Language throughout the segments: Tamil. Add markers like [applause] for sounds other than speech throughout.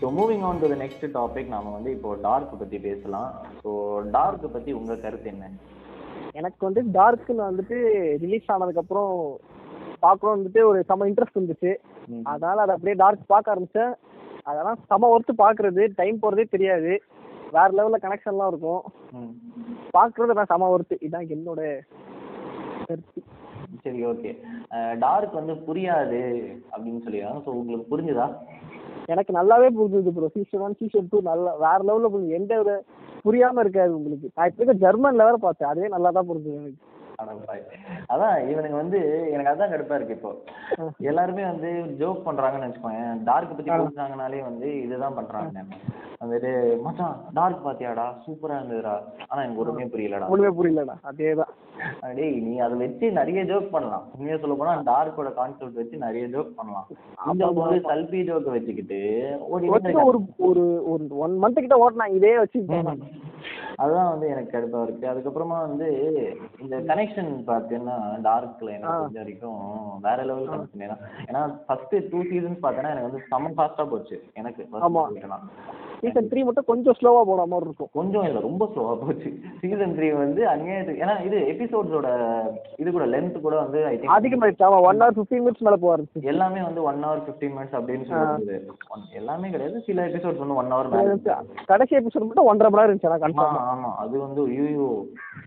So moving on to the next topic நாம வந்து இப்போ டார்க் பத்தி பேசலாம். ஸோ டார்க் பத்தி உங்க கருத்து என்ன? எனக்கு வந்து டார்க்னு வந்துட்டு ரிலீஸ் ஆனதுக்கப்புறம் பார்க்கணும் வந்துட்டு ஒரு செம இன்ட்ரெஸ்ட் இருந்துச்சு. அதனால அதை அப்படியே டார்க் பார்க்க ஆரம்பிச்சேன். அதெல்லாம் செம ஒர்த்து பார்க்கறது. டைம் போகிறதே தெரியாது. வேற லெவலில் கனெக்ஷன்லாம் இருக்கும். ம். பார்க்கறது நான் செம ஒர்த்து இதான் என்னோட கருத்து. சரி ஓகே டார்க் வந்து புரியாது அப்படின்னு சொல்லிடுறாங்க ஸோ உங்களுக்கு புரிஞ்சுதா? எனக்கு நல்லாவே புரிஞ்சுது bro season one season two நல்லா வேற லெவலில் புரிஞ்சு எந்த ஒரு புரியாம இருக்காது உங்களுக்கு. நான் இப்போ ஜெர்மன்ல வேற பார்த்தேன். அதுவே நல்லா தான் புரிஞ்சுது எனக்கு. அதான் இவனுங்க வந்து எனக்கு அதான் கடுப்பா இருக்கு இப்போ. எல்லாருமே வந்து ஜோக் பண்றாங்கன்னு வச்சுக்கோங்க டார்க் பத்தி பேசுறாங்கனாலே வந்து இதுதான் பண்றாங்க. வந்துட்டு மச்சான் டார்க் பாத்தியாடா? சூப்பரா இருந்ததுடா. ஆனா எனக்கு ஒருமே புரியலடா. ஒண்ணுமே புரியலடா. அதே தான் டேய் நீ அதை வச்சு நிறைய ஜோக் பண்ணலாம். உண்மையா சொல்ல போனா டார்க்கோட கான்செப்ட் வச்சு நிறைய ஜோக் பண்ணலாம். இந்த ஒரு சல்பி ஜோக்க வச்சுக்கிட்டு ஒரு ஒரு ஒரு ஒன் மந்த் கிட்ட ஓட்டினா இதே வச்சு அதுதான் வந்து எனக்கு கடுப்பா இருக்கு. அதுக்கப்புறமா வந்து இந்த கனெக்ஷன் பார்த்தீங்கன்னா டார்க்ல எனக்கு தெரிஞ்ச வரைக்கும் வேற லெவல் கனெக்ஷன் ஏன்னா ஏன்னா ஃபர்ஸ்ட் டூ சீசன்ஸ் பார்த்தேன்னா எனக்கு வந்து செம்ம ஃபாஸ்டா போச்சு. எனக்கு. சீசன் த்ரீ மட்டும் கொஞ்சம் ஸ்லோவா போன மாதிரி இருக்கும். கொஞ்சம் இல்ல ரொம்ப ஸ்லோவா போச்சு. சீசன் த்ரீ வந்து அநியாயத்துக்கு ஏன்னா இது எபிசோட்ஸோட இது கூட லென்த் கூட வந்து ஐ திங்க் அதிகமாயிடுச்சு. ஆமா ஒன் ஹவர் ஃபிஃப்டீன் மினிட்ஸ் மேல இருந்துச்சு எல்லாமே வந்து ஒன் ஹவர் ஃபிஃப்டீன் மினிட்ஸ் அப்படின்னு சொல்லுது எல்லாமே கிடையாது. சில எபிசோட்ஸ் வந்து ஒன் ஹவர் மேலே கடைசி எபிசோட் மட்டும் ஒன்றரை மணி நேரம் இருந்துச்சு கன்ஃபார்ம் ஆமா அது வந்து ஐயோ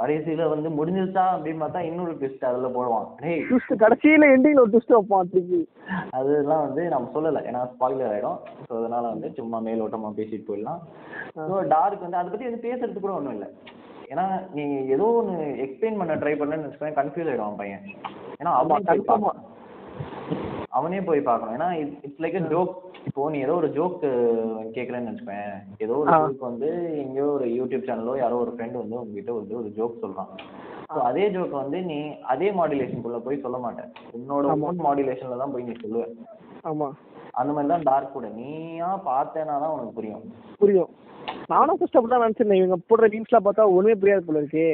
கடைசியில வந்து முடிஞ்சிருச்சா அப்படின்னு பார்த்தா இன்னொரு ட்விஸ்ட் அதுல போடுவான். டேய். ட்விஸ்ட் கடைசியில எண்டிங்ல ஒரு ட்விஸ்ட் வைப்பான் திருப்பி. அதெல்லாம் வந்து நம்ம சொல்லல. ஏன்னா ஸ்பாயிலர் ஆயிடும். ஸோ அதனால வந்து சும்மா மேலோட்டமா பேசிட்டு போயிடலாம். ஸோ டார்க் வந்து அதை பத்தி வந்து பேசுறது கூட ஒண்ணும் இல்லை. ஏன்னா நீ ஏதோ ஒன்று எக்ஸ்பிளைன் பண்ண ட்ரை பண்ணேன்னு வச்சுக்கோங்க கன்ஃபியூஸ் ஆயிடுவான் பையன். ஏன்னா அவனே போய் கன்ஃபார்மா. பார்க்கணும். அவனே போய் பார்க்கணும். ஏன்னா இட்ஸ் லைக் ஜோக் இப்போ நீ ஏதோ ஒரு ஜோக் கேட்குறேன்னு வச்சுக்கோங்க ஏதோ ஒரு. ஜோக் வந்து எங்கேயோ ஒரு யூடியூப் சேனலோ யாரோ ஒரு ஃப்ரெண்ட் வந்து உங்ககிட்ட வந்து ஒரு ஜோக் சொல்றான். ஸோ அதே ஜோக் வந்து நீ அதே மாடுலேஷனுக்குள்ள போய் சொல்ல மாட்டேன் உன்னோட ஓன் மாடுலேஷன்ல தான் போய் நீ சொல்லுவ. ஆமா. அந்த மாதிரி தான் டார்க் கூட நீயா பார்த்தேன்னா தான் உனக்கு புரியும். புரியும். நானும் ஃபர்ஸ்ட் அப்படி தான் நினச்சிருந்தேன். இவங்க போடுற ரீல்ஸ்லாம் பார்த்தா ஒன்றுமே புரியாது போல இருக்கு.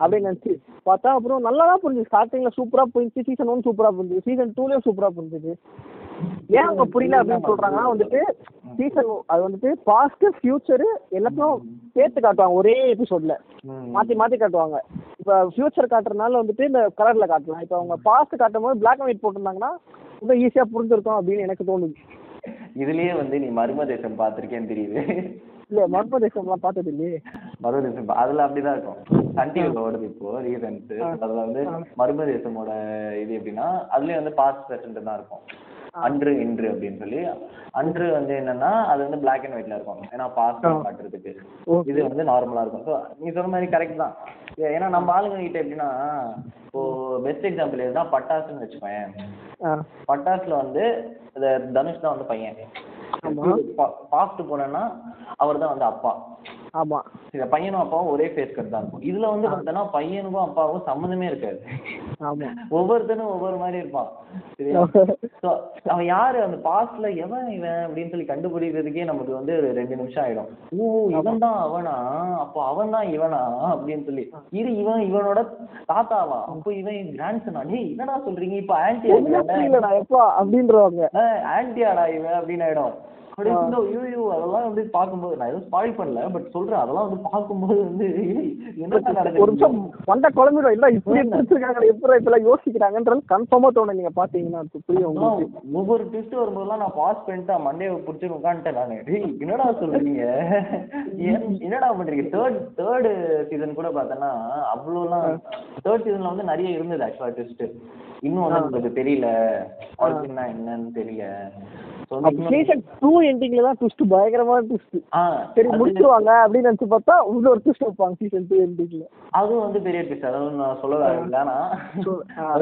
அப்படின்னு நினச்சி பார்த்தா அப்புறம் நல்லா தான் புரிஞ்சு ஸ்டார்டிங்கில் சூப்பராக புரிஞ்சு சீசன் ஒன் சூப்பராக புரிஞ்சு சீசன் டூலேயும் சூப்பராக புரிஞ்சுது. ஏன் அவங்க புரியல அப்படின்னு சொல்றாங்கன்னா வந்துட்டு சீசன் அது வந்துட்டு பாஸ்ட் ஃபியூச்சரு எல்லாத்தையும் சேர்த்து காட்டுவாங்க. ஒரே எபிசோட்ல ம். மாத்தி மாத்தி காட்டுவாங்க. இப்போ ஃபியூச்சர் காட்டுறதுனால வந்துட்டு இந்த கலர்ல காட்டலாம். இப்போ அவங்க பாஸ்ட் காட்டும் போது பிளாக் அண்ட் ஒயிட் போட்டிருந்தாங்கன்னா இன்னும் ஈஸியா புரிஞ்சிருக்கும் அப்படின்னு எனக்கு தோணுது. இதுலயே வந்து நீ மர்ம தேசம் பார்த்திருக்கேன்னு தெரியுது. இல்ல மர்ம தேசம்லாம் பார்த்தது இல்லையே மர்ம தேசம் அதுல அப்படிதான் இருக்கும். சன் டிவில ஓடுது இப்போ ரீசன்ஸ் அதுல வந்து மர்ம தேசமோட இது எப்படின்னா அதுலயே வந்து பாஸ்ட் பிரசன்ட் தான் இருக்கும். அன்று இன்று அப்படின்னு சொல்லி அன்று வந்து என்னன்னா அது வந்து பிளாக் அண்ட் ஒயிட்ல இருக்கும். ஏன்னா பாஸ்ட் காட்டுறதுக்கு. இது வந்து நார்மலா இருக்கும். ஸோ நீ சொன்ன மாதிரி கரெக்ட் தான். ஏன்னா நம்ம ஆளுங்க கிட்ட எப்படின்னா இப்போ பெஸ்ட் எக்ஸாம்பிள் எதுனா பட்டாசுன்னு வச்சுக்கோயேன். ஆ பட்டாசுல வந்து இந்த தனுஷ் தான் வந்து பையன். பாஸ்ட் போனேன்னா அவர் தான் வந்து அப்பா. ஆமா. இந்த பையனும் அப்பாவும் ஒரே ஃபேஸ் கட் தான் இருக்கும். இதுல வந்து பார்த்தோன்னா பையனுக்கும் அப்பாவுக்கும் சம்மந்தமே இருக்காது. ஆமா. ஒவ்வொருத்தனும் ஒவ்வொரு மாதிரி இருப்பான். [laughs] அவன் யாரு? அந்த பாஸ்ட்ல எவன் இவன் அப்படின்னு சொல்லி கண்டுபிடிக்கிறதுக்கே நமக்கு வந்து ரெண்டு நிமிஷம் ஆயிடும். ஓ இவன் தான் அவனா? அப்போ அவன் தான் இவனா? அப்படின்னு சொல்லி. இது இவன் இவனோட தாத்தாவா? அப்போ இவன் கிராண்ட்சனா டேய் என்னடா சொல்றீங்க? இப்போ ஆன்டி அப்படின்றவாங்க. ஆன்டியாடா இவன் அப்படின்னு ஆயிடும். அப்படியே வந்து ஐயோ அதெல்லாம் வந்து பார்க்கும்போது நான் எதுவும் ஸ்பாயில் பண்ணல பட் சொல்றேன் அதெல்லாம் வந்து பார்க்கும்போது வந்து [laughs] நடக்குது? ஒரு நிமிஷம் வந்த குழம்பிடும் இல்ல இப்படி எடுத்துருக்காங்க எப்படி இப்பெல்லாம் யோசிக்கிறாங்கன்றது கன்ஃபார்மா தோணும் நீங்க பாத்தீங்கன்னா புரியும் உங்களுக்கு? ஒவ்வொரு ட்விஸ்ட் வரும்போதெல்லாம் நான் பாஸ் பண்ணிட்டு மண்டே பிடிச்சி உட்காந்துட்டேன் நானு. டேய் என்னடா சொல்றீங்க? [laughs] என்னடா பண்றீங்க? தேர்ட் தேர்டு சீசன் கூட பார்த்தேன்னா அவ்வளோலாம் தேர்ட் சீசன்ல வந்து நிறைய இருந்தது ஆக்சுவலா ட்விஸ்ட் இன்னும் வந்து உங்களுக்கு தெரியல ஆரிஜினா என்னன்னு தெரியல. சீசன் டூ எண்டிங்ல தான் ட்விஸ்ட் பயங்கரமான ட்விஸ்ட் சரி முடிச்சிருவாங்க அப்படின்னு நினைச்சு பார்த்தா உள்ள ஒரு ட்விஸ்ட் வைப்பாங்க சீசன் டூ எண்டிங்ல அதுவும் வந்து பெரிய ட்விஸ்ட் அதாவது நான் சொல்ல வந்து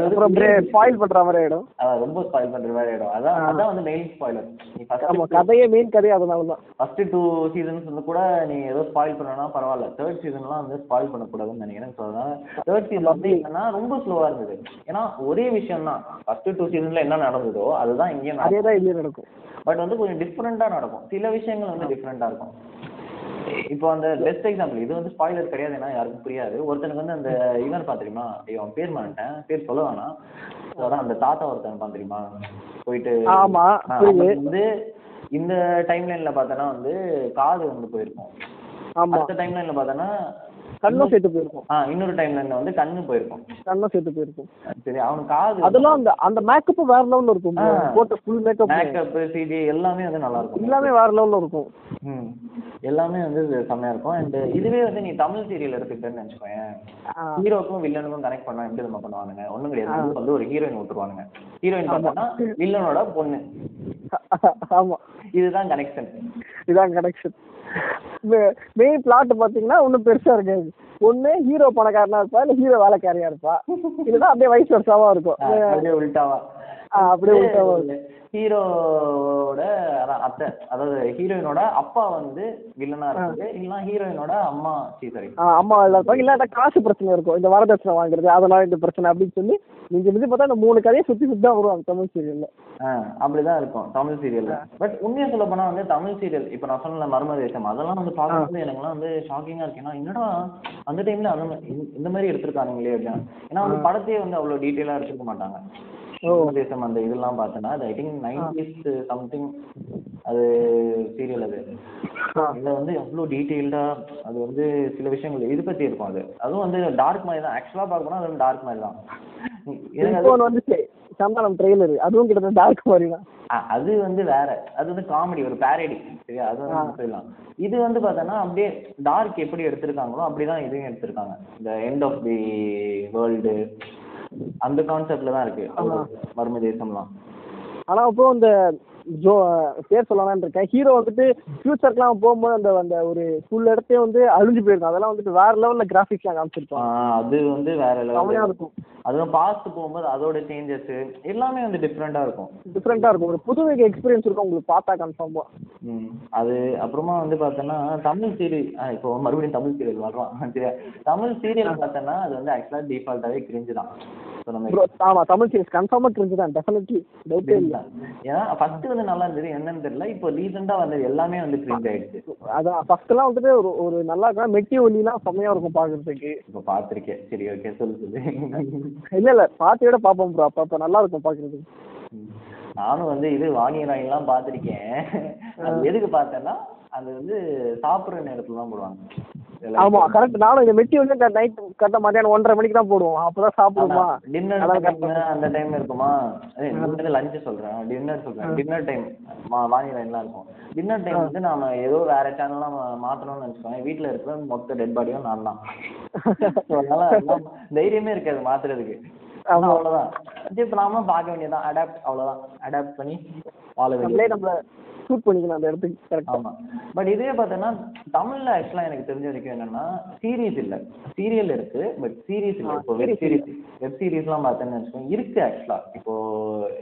அப்புறம் ஸ்பாயில் பண்ற மாதிரி ஆயிடும். அதான் ரொம்ப ஸ்பாயில் பண்ற மாதிரி ஆயிடும். அதான் அதான் வந்து மெயின் ஸ்பாயிலர் நீ ஆமா கதையே மெயின் கதையே அதனால தான். ஃபர்ஸ்ட் டூ சீசன்ஸ் வந்து கூட நீ ஏதோ ஸ்பாயில் பண்ணனா பரவாயில்ல. தேர்ட் சீசன்லாம் வந்து ஸ்பாயில் பண்ணக்கூடாதுன்னு நினைக்கிறேன் ஸோ அதனால தேர்ட் சீசன் வந்து என்னன்னா ரொம்ப ஸ்லோவா இருந்தது. ஏன்னா ஒரே விஷயம் தான் ஃபர்ஸ்ட் டூ சீசன்ல என்ன நடந்ததோ அதுதான் இங்கேயும் அதே தான் இதுலயும் நடக்கும். பட் வந்து கொஞ்சம் டிஃப்ரெண்டா நடக்கும். சில விஷயங்கள் வந்து டிஃப்ரெண்டா இருக்கும். இப்போ அந்த பெஸ்ட் எக்ஸாம்பிள் இது வந்து ஸ்பாயிலர் கிடையாது ஏன்னா யாருக்கும் புரியாது. ஒருத்தனுக்கு வந்து அந்த இவன் பார்த்துருமா ஐயோ அவன் பேர் மாட்டேன் பேர் சொல்ல வேணாம். அதான் அந்த தாத்தா ஒருத்தன் பார்த்துருமா போயிட்டு ஆமா வந்து இந்த டைம்லைன்ல பார்த்தோன்னா வந்து காது வந்து போயிருக்கும். ஆமா. அடுத்த டைம்லைன்ல பார்த்தோன்னா கண்ணும் சேர்த்து போயிருக்கும். ஆ இன்னொரு டைம்லைன்ல வந்து கண்ணு போயிருக்கும். கண்ணும் சேர்த்து போயிருக்கும். சரி அவனுக்கு காது அதெல்லாம் அந்த அந்த மேக்கப் வேற லெவல்ல இருக்கும். போட்ட ஃபுல் மேக்கப் மேக்கப் சிடி எல்லாமே வந்து நல்லா இருக்கும். எல்லாமே வேற லெவல்ல இருக்கும். ம். எல்லாமே வந்து செம்மையா இருக்கும். அண்ட் இதுவே வந்து நீ தமிழ் சீரியல் எடுத்துக்கிட்டேன்னு வச்சுக்கோயேன். ஆ. ஹீரோக்கும் வில்லனுக்கும் கனெக்ட் பண்ணா எப்படி நம்ம பண்ணுவானுங்க? ஒண்ணும் கிடையாது. வந்து ஒரு ஹீரோயின் விட்டுருவானுங்க. ஹீரோயின் பார்த்தோன்னா வில்லனோட பொண்ணு. ஆமா. இதுதான் கனெக்ஷன் இதான் கனெக்ஷன் மெயின் பிளாட் பாத்தீங்கன்னா ஒன்றும் பெருசா இருக்காது. ஒண்ணு ஹீரோ பணக்காரனா இருப்பா இல்ல ஹீரோ வேலைக்காரியா இருப்பா. [laughs] இதுதான் அப்படியே வயசு வருஷாவா இருக்கும். அப்படியே அதான் அத்தை அதாவது ஹீரோயினோட அப்பா வந்து வில்லனா இருக்குது. இல்லைன்னா ஹீரோயினோட அம்மா சீ சாரி ஆ, அம்மா இருப்பாங்க. இல்லாட்ட காசு பிரச்சனை இருக்கும். இந்த வரதட்சணை வாங்குறது அதெல்லாம் இந்த பிரச்சனை அப்படின்னு சொல்லி நீங்க மிஞ்சி பார்த்தா இந்த மூணு கதையை சுத்தி சுத்தி தான் வருவாங்க தமிழ் சீரியல்ல அப்படிதான் இருக்கும் தமிழ் சீரியல்ல பட் உண்மையா சொல்ல போனா வந்து தமிழ் சீரியல் இப்ப நான் சொன்ன மர்ம தேசம் அதெல்லாம் வந்து பார்க்கும்போது எனக்குலாம் வந்து ஷாக்கிங்கா இருக்கு. ஏன்னா என்னடா அந்த டைம்ல அந்த இந்த- மாதிரி எடுத்திருக்கானுங்களே அப்படின்னு. ஏன்னா வந்து படத்தையே வந்து அவ்வளவு டீட்டெயிலா எடுத்துக்க மாட்டாங்க. தேசம் அந்த இதெல்லாம் பார்த்தேன்னா அது ஐ திங்க் நைன்டிஸ் சம்திங் அது சீரியல் அது. இதுல வந்து எவ்வளோ டீட்டெயில்டா அது வந்து சில விஷயங்கள் இது பத்தி இருக்கும் அது. அதுவும் வந்து டார்க் மாதிரி தான். ஆக்சுவலா பார்க்கணும் அது வந்து டார்க் மாதிரி தான். வந்துச்சு சந்தானம் ட்ரெய்லர் அதுவும் கிட்டத்தட்ட டார்க் மாதிரி தான். அது வந்து வேற. அது வந்து காமெடி ஒரு பேரடி சரியா? அது வந்து சொல்லலாம் இது வந்து பார்த்தோன்னா அப்படியே டார்க் எப்படி எடுத்திருக்காங்களோ அப்படிதான் இதையும் எடுத்திருக்காங்க. இந்த எண்ட் ஆஃப் தி வேர்ல்டு அந்த கான்செப்ட்ல தான் இருக்கு. மர்ம தேசம்லாம். ஆனா இப்போ இந்த ஜோ பேர் சொல்லலாம்னு இருக்கேன். ஹீரோ வந்துட்டு ஃபியூச்சர்க்குலாம் போகும்போது அந்த அந்த ஒரு ஃபுல் இடத்தையும் வந்து அழிஞ்சு போயிருக்கும். அதெல்லாம் வந்துட்டு வேற லெவல்ல கிராஃபிக்ஸ்லாம் ஆ, காமிச்சிருப்பாங்க. அது வந்து வேற செமையா லெவல் இருக்கும். அதுவும் பாஸ்ட் போகும்போது அதோட சேஞ்சஸ் எல்லாமே வந்து டிஃப்ரெண்டா இருக்கும். டிஃப்ரெண்டா இருக்கும். ஒரு புது எக்ஸ்பீரியன்ஸ் இருக்கும் உங்களுக்கு பார்த்தா கன்ஃபார்மா ம் அது அப்புறமா வந்து பார்த்தோன்னா தமிழ் சீரியல் இப்போ மறுபடியும் தமிழ் சீரியல் வர்றோம். சரியா? தமிழ் சீரியல் பார்த்தோன்னா அது வந்து ஆக்சுவலாக டிஃபால்ட்டாகவே கிரிஞ்சு தான். ஆமா தமிழ் சீரிஸ் கன்ஃபார்மா தெரிஞ்சு தான். டெஃபினெட்லி டவுட்டே இல்ல. ஏன்னா ஃபர்ஸ்ட் வந்து நல்லா இருந்தது. என்னன்னு தெரியல. இப்போ ரீசெண்டா வந்தது. எல்லாமே வந்து கிரிஞ்ச் ஆயிடுச்சு. அதான் ஃபர்ஸ்ட்லாம் வந்துட்டு ஒரு ஒரு நல்லா இருக்கும் மெட்டி ஒலிலாம் செம்மையா இருக்கும் பார்க்கறதுக்கு இப்போ பார்த்துருக்கேன் சரி ஓகே சொல்லு சொல்லு. இல்ல இல்ல. விட பார்ப்போம் ப்ரோ அப்ப அப்ப நல்லா இருக்கும் பார்க்கறதுக்கு. நானும் வந்து இது வாணியராயெல்லாம் பார்த்துருக்கேன் அது எதுக்கு பார்த்தேன்னா அது வந்து சாப்பிட்ற நேரத்துல தான் போடுவாங்க. ஆமா கரெக்ட் நானும் இந்த மெட்டி வந்து நைட் கரெக்டா மத்தியானம் ஒன்றரை மணிக்கு தான் போடுவோம். அப்பதான் சாப்பிடுவோமா? டின்னர் அந்த டைம் இருக்குமா? லஞ்ச் சொல்றேன். டின்னர் சொல்றேன். டின்னர் டைம் வாணியராயன்லாம் இருக்கும். டின்னர் டைம் வந்து நாம ஏதோ வேற சேனல்லாம் மாத்தணும்னு நினைச்சுக்கோங்க. வீட்டுல இருக்கிற மொத்த டெட் பாடியும் நான் தான். [laughs] அதனால தைரியமே இருக்காது மாத்துறதுக்கு. அவ்வளவுதான். இப்ப நாம பார்க்க வேண்டியதுதான். அடாப்ட் அவ்வளவுதான். அடாப்ட் பண்ணி வாழ வேண்டியது ஷூட் பண்ணிக்கணும் அந்த இடத்துக்கு கரெக்டா ஆமா. பட் இதே பார்த்தோன்னா தமிழ்ல ஆக்சுவலா எனக்கு தெரிஞ்ச வரைக்கும் என்னன்னா சீரிஸ் இல்ல. சீரியல் இருக்கு பட் சீரிஸ் இல்ல. இப்போ வெப் சீரிஸ் வெப் சீரிஸ்லாம் பார்த்தேன்னு வச்சுக்கோங்க இருக்கு ஆக்சுவலா இப்போ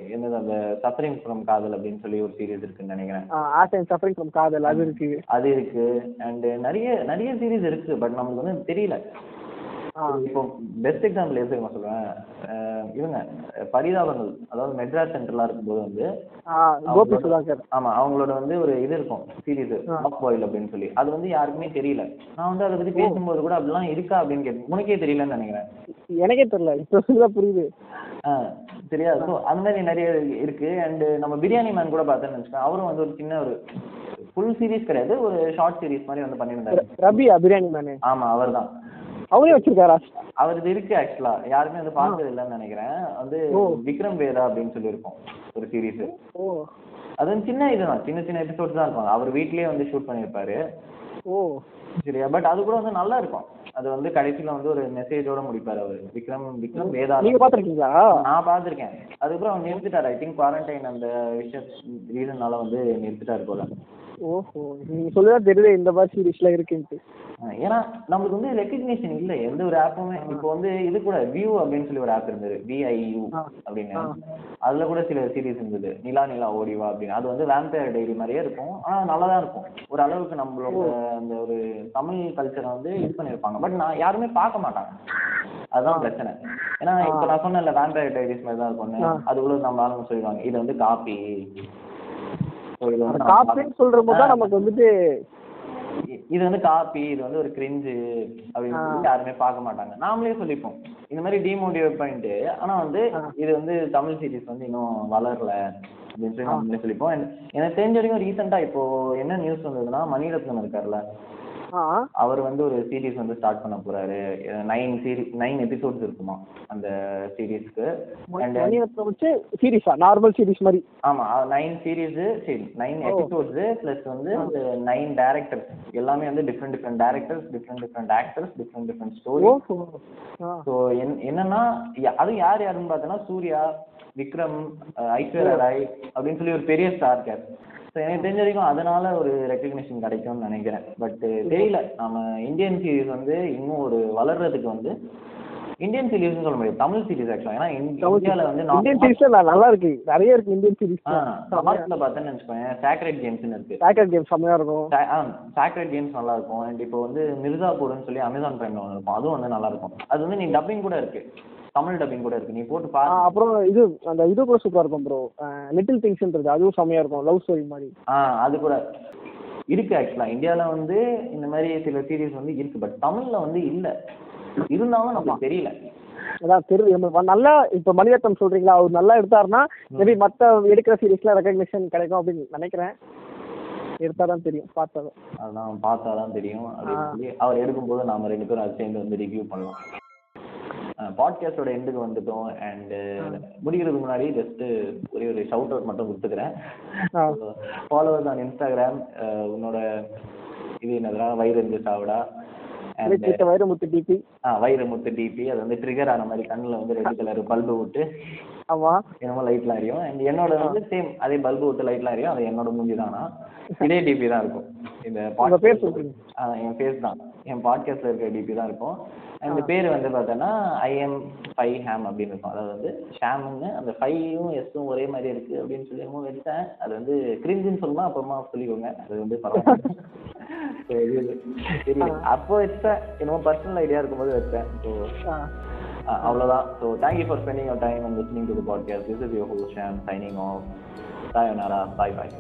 என்னது அந்த சஃபரிங் ஃப்ரம் காதல் அப்படின்னு சொல்லி ஒரு சீரிஸ் இருக்குன்னு நினைக்கிறேன். ஆர்ட் அண்ட் சஃபரிங் ஃப்ரம் காதல் அது இருக்கு. அது இருக்கு. அண்ட் நிறைய நிறைய சீரிஸ் இருக்கு பட் நமக்கு வந்து தெரியல. இப்போ பெஸ்ட் எக்ஸாம்பிள் எது தெரியுமா சொல்லுவேன்? இவங்க பரிதாபங்கள் அதாவது மெட்ராஸ் சென்டர்லாம் இருக்கும்போது வந்து கோபி சுதாகர். ஆமா அவங்களோட வந்து ஒரு இது இருக்கும் சீரிஸ் டாப் பாயில் அப்படின்னு சொல்லி. அது வந்து யாருக்குமே தெரியல. நான் வந்து அதை பத்தி பேசும்போது கூட அப்படிலாம் இருக்கா அப்படின்னு கேட்டேன். உனக்கே தெரியலன்னு நினைக்கிறேன். எனக்கே தெரியல இப்போ புரியுது. சரியா? ஸோ அந்த மாதிரி நிறைய இருக்கு. அண்ட் நம்ம பிரியாணி மேன் கூட பார்த்தேன்னு வச்சுக்கோங்க. அவரும் வந்து ஒரு சின்ன ஒரு ஃபுல் சீரிஸ் கிடையாது. ஒரு ஷார்ட் சீரிஸ் மாதிரி வந்து பண்ணியிருந்தாரு. ரபியா பிரியாணி மேனு ஆமா அவர்தான். அவரே வச்சிருக்காரா? அவரது இருக்கு ஆக்சுவலா யாருமே வந்து பார்த்தது இல்லைன்னு நினைக்கிறேன். வந்து விக்ரம் வேதா அப்படின்னு சொல்லி இருக்கும் ஒரு சீரிஸ் அது சின்ன இதுதான். சின்ன சின்ன எபிசோட்ஸ் தான் இருக்கும். அவர் வீட்லயே வந்து ஷூட் பண்ணியிருப்பாரு. ஓ. சரியா? பட் அது கூட வந்து நல்லா இருக்கும். அது வந்து கடைசியில வந்து ஒரு மெசேஜோட முடிப்பாரு அவர். விக்ரம் விக்ரம் வேதா நீங்க பாத்திருக்கீங்களா நான் பார்த்திருக்கேன். அதுக்கப்புறம் அவர் நிறுத்திட்டாரு. ஐ திங்க் குவாரண்டைன் அந்த விஷய ரீசன்னால வந்து நிறுத்திட்டாரு போல. ஓஹோ. நீங்க சொல்லிதான் தெரியுது இந்த மாதிரி சீரிஸ்ல இருக்குன்ட்டு. ஏன்னா நம்மளுக்கு வந்து ரெக்கக்னிஷன் இல்லை. எந்த ஒரு ஆப்புமே இப்போ வந்து இது கூட வியூ அப்படின்னு சொல்லி ஒரு ஆப் இருந்தது. விஐயூ அப்படின்னு. அதுல கூட சில சீரிஸ் இருந்தது. நிலா நிலா ஓடிவா அப்படின்னு. அது வந்து வேம்பயர் டைரி மாதிரியே இருக்கும். ஆனா நல்லா தான் இருக்கும். ஒரு அளவுக்கு நம்மளோட அந்த ஒரு தமிழ் கல்ச்சரை வந்து இது பண்ணியிருப்பாங்க. பட் நான் யாருமே பார்க்க மாட்டாங்க. அதுதான் பிரச்சனை. ஏன்னா இப்போ நான் சொன்னேன்ல வேம்பயர் டைரிஸ் மாதிரி தான் இருக்கும்னு. அதுக்குள்ள நம்ம ஆளுங்க சொல்லிடுவாங்க. இது வந்து காப்பி காப்பின்னு சொல்ற போது நமக்கு வந்துட்டு இது வந்து காப்பி இது வந்து ஒரு கிரிஞ்சு அப்படின்னு சொல்லி யாருமே பார்க்க மாட்டாங்க. நாமளே சொல்லிப்போம். இந்த மாதிரி டிமோட்டிவேட் பண்ணிட்டு ஆனா வந்து இது வந்து தமிழ் சீரிஸ் வந்து இன்னும் வளரல அப்படின்னு சொல்லி நம்மளே சொல்லிப்போம். எனக்கு தெரிஞ்ச வரைக்கும் ரீசெண்டா இப்போ என்ன நியூஸ் வந்ததுன்னா மணிரத்னம் இருக்கார்ல ஆ அவர் வந்து ஒரு சீரிஸ் வந்து ஸ்டார்ட் பண்ண போறாரு. நைன் சீரி நைன் எபிசோட்ஸ் இருக்குமா அந்த சீரீஸ்க்கு சீரிஸா நார்மல் சீரிஸ் மாதிரி. ஆமா நைன் சீரீஸ் சரி நைன். எபிசோட்ஸ் பிளஸ் வந்து அந்த நைன் டேரக்டர்ஸ் எல்லாமே வந்து different different directors different different actors different different story so என் என்னன்னா அதுவும் யார் யாருன்னு பார்த்தோன்னா சூர்யா விக்ரம் ஐஸ்வர்யா ராய் அப்படின்னு சொல்லி ஒரு பெரிய ஸ்டார் கேர் ஸோ எனக்கு தெரிஞ்ச வரைக்கும் அதனால ஒரு ரெக்கக்னிஷன் கிடைக்கும்னு நினைக்கிறேன். பட் தெரியல. நம்ம இந்தியன் சீரிஸ் வந்து இன்னும் ஒரு வளர்றதுக்கு வந்து இந்தியன் சீரிஸ்னு சொல்ல முடியாது. தமிழ் சீரிஸ் ஆக்சுவலாக ஏன்னா இந்தி- இந்தியால வந்து இந்தியன் சீரிஸ்ல நல்லா இருக்கு. நிறைய இருக்கு இந்தியன் சீரிஸ் நார்த்தில் பார்த்தேன்னு வச்சுக்கோங்க சேக்ரெட் கேம்ஸ்னு இருக்கு. பேக்கர் கேம் செம்மையா இருக்கும். சாக்ரெட் கேம்ஸ் நல்லா இருக்கும். அண்ட் இப்போ வந்து மிர்சாபூர்னு சொல்லி அமேசான் பிரைம்ல ஒன்று இருக்கும். அதுவும் வந்து நல்லா இருக்கும். அது வந்து நீ டப்பிங் கூட இருக்கு. தமிழ் டப்பிங் கூட இருக்கு. நீ போட்டு பாரு. அப்புறம் இது அந்த இது கூட சூப்பரா இருக்கும் ப்ரோ லிட்டில் திங்ஸ்ன்றது அதுவும் செம்மையா இருக்கும். லவ் ஸ்டோரி மாதிரி. ஆ அது கூட இருக்கு ஆக்சுவலா இந்தியால வந்து இந்த மாதிரி சில சீரிஸ் வந்து இருக்கு. பட் தமிழ்ல வந்து இல்ல. இருந்தாலும் நமக்கு தெரியல. அதான் நம்ம நல்லா இப்ப மணிரத்னம் சொல்றீங்களா? அவர் நல்லா எடுத்தாருன்னா மேபி மத்த எடுக்கிற சீரிஸ்ல ரெகக்னிஷன் கிடைக்கும் அப்படின்னு நினைக்கிறேன். எடுத்தாதான் தெரியும் பார்த்ததும் அதெல்லாம் பார்த்தாதான் தெரியும் அவர் எடுக்கும்போது நாம ரெண்டு பேரும் அது சேர்ந்து வந்து ரிவ்யூ பண்ணலாம். பாட்காஸ்டோட எண்டுக்கு வந்துட்டோம் அண்ட் முடிக்கிறதுக்கு முன்னாடி ஜஸ்ட் ஒரே ஒரு ஷவுட் அவுட் மட்டும் கொடுத்துக்கிறேன். ஆ. ஃபாலோவர்ஸ் ஆன் இன்ஸ்டாகிராம் உன்னோட இது என்னதுடா? வைரஞ்சு சாவிடா? அண்ட் கிட்ட வைரமுத்து டிபி ஆ வைரமுத்து டிபி அது வந்து ட்ரிகர் ஆன மாதிரி கண்ணில் வந்து ரெட் கலர் பல்பு விட்டு ஆமா. என்னமோ லைட்லாம் எரியும் அண்ட் என்னோட வந்து சேம் அதே பல்பு விட்டு லைட்லாம் எரியும் அது என்னோட மூஞ்சி தானா? இதே டிபி தான் இருக்கும். இந்த பேர் சொல்றீங்க. என் பேர் தான். என் பாட்காஸ்ட்ல இருக்க டிபி தான் இருக்கும். அந்த பேர் வந்து பார்த்தோன்னா ஐஎம் ஃபை ஹேம் அப்படின்னு இருக்கும். அதாவது வந்து ஷாம்னு அந்த ஃபைவும் எஸ்ஸும் ஒரே மாதிரி இருக்கு அப்படின்னு சொல்லி என்னமோ வச்சேன் அது வந்து கிரிஞ்சுன்னு சொல்லணும் அப்புறமா சொல்லிக்கோங்க. அது வந்து பரவாயில்ல. [laughs] அப்போ வச்சேன் என்னமோ பர்சனல் ஐடியா இருக்கும்போது வச்சேன் ஸோ அவ்வளோதான் so thank you for spending your time and listening to the podcast this is your host Sham signing off சாயோனாரா bye bye